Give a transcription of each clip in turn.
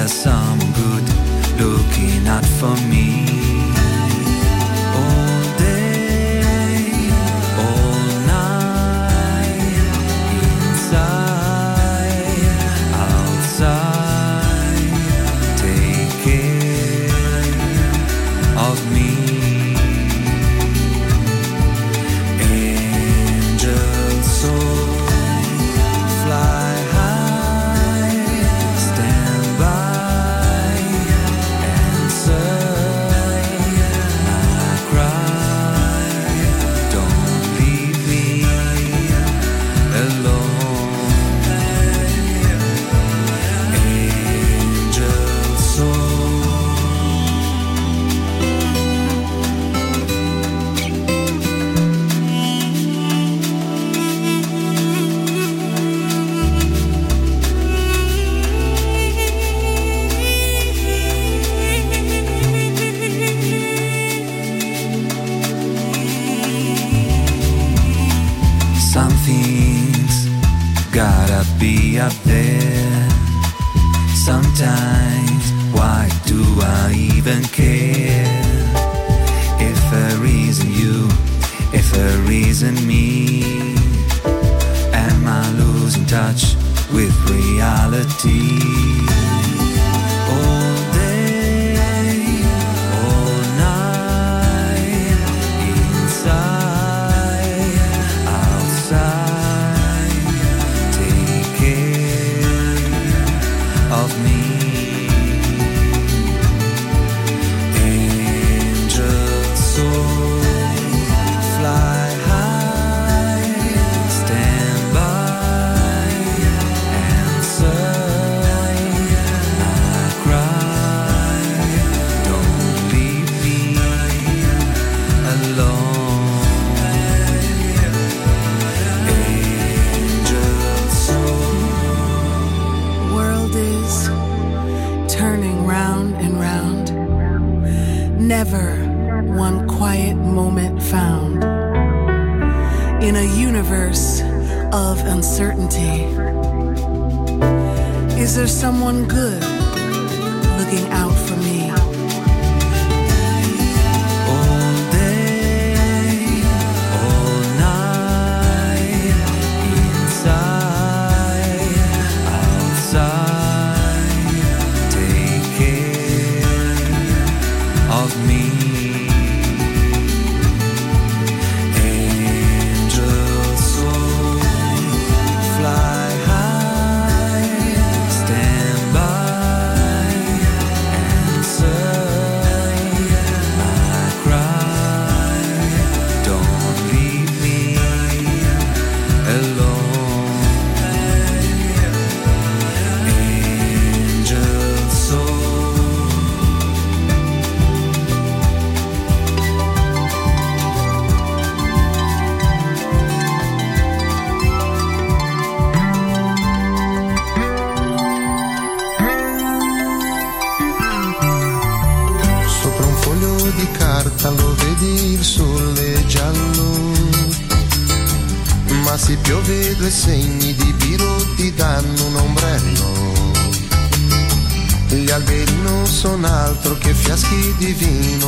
Answer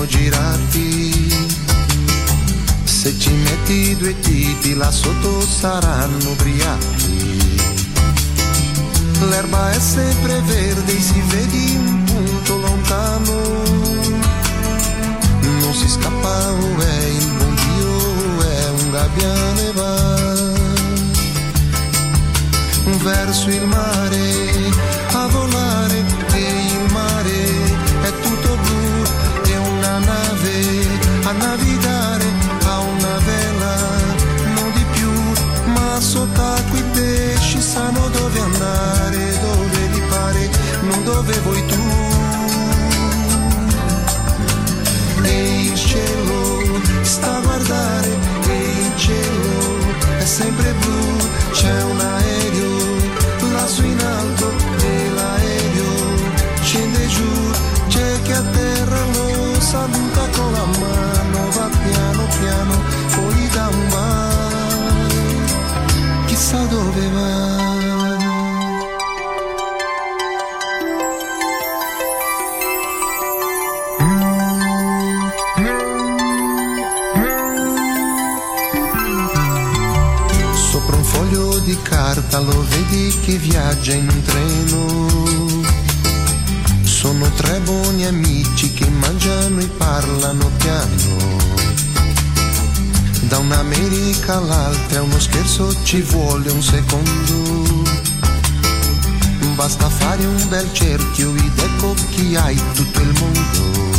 girati. Se ci metti due tipi là sotto saranno ubriachi. L'erba è sempre verde, si vedi un punto lontano. Non si scappa, oh, è il buon Dio, è un gabbiane va verso il mare dove vuoi tu. E il cielo sta a guardare e il cielo è sempre che viaggia in un treno. Sono tre buoni amici che mangiano e parlano piano. Da un'America all'altra uno scherzo ci vuole un secondo. Basta fare un bel cerchio ed ecco chi hai tutto il mondo.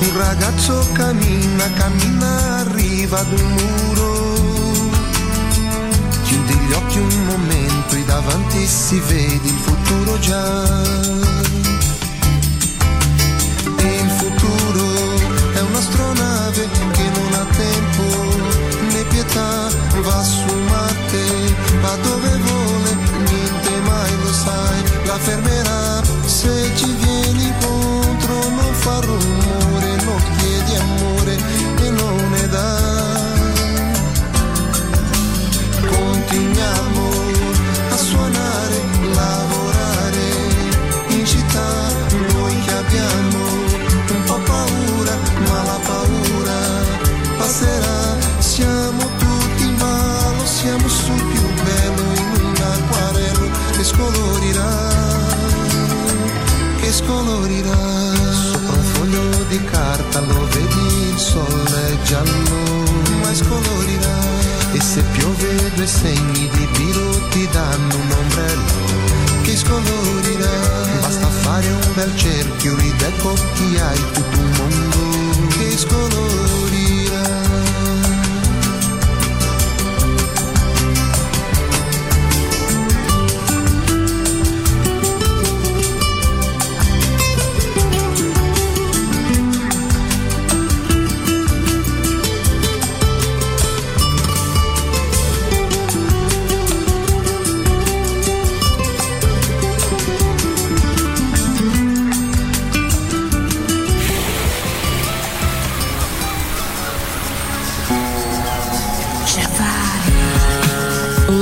Un ragazzo cammina, cammina, arriva ad un muro. Gli occhi un momento e davanti si vede il futuro già. Che scolorirà. Sopra un foglio di carta lo vedi, il sole giallo, ma scolorirà. E se piove due segni di biro ti danno un ombrello che scolorirà. Basta fare un bel cerchio ed ecco chi hai tutto un mondo che scolorirà.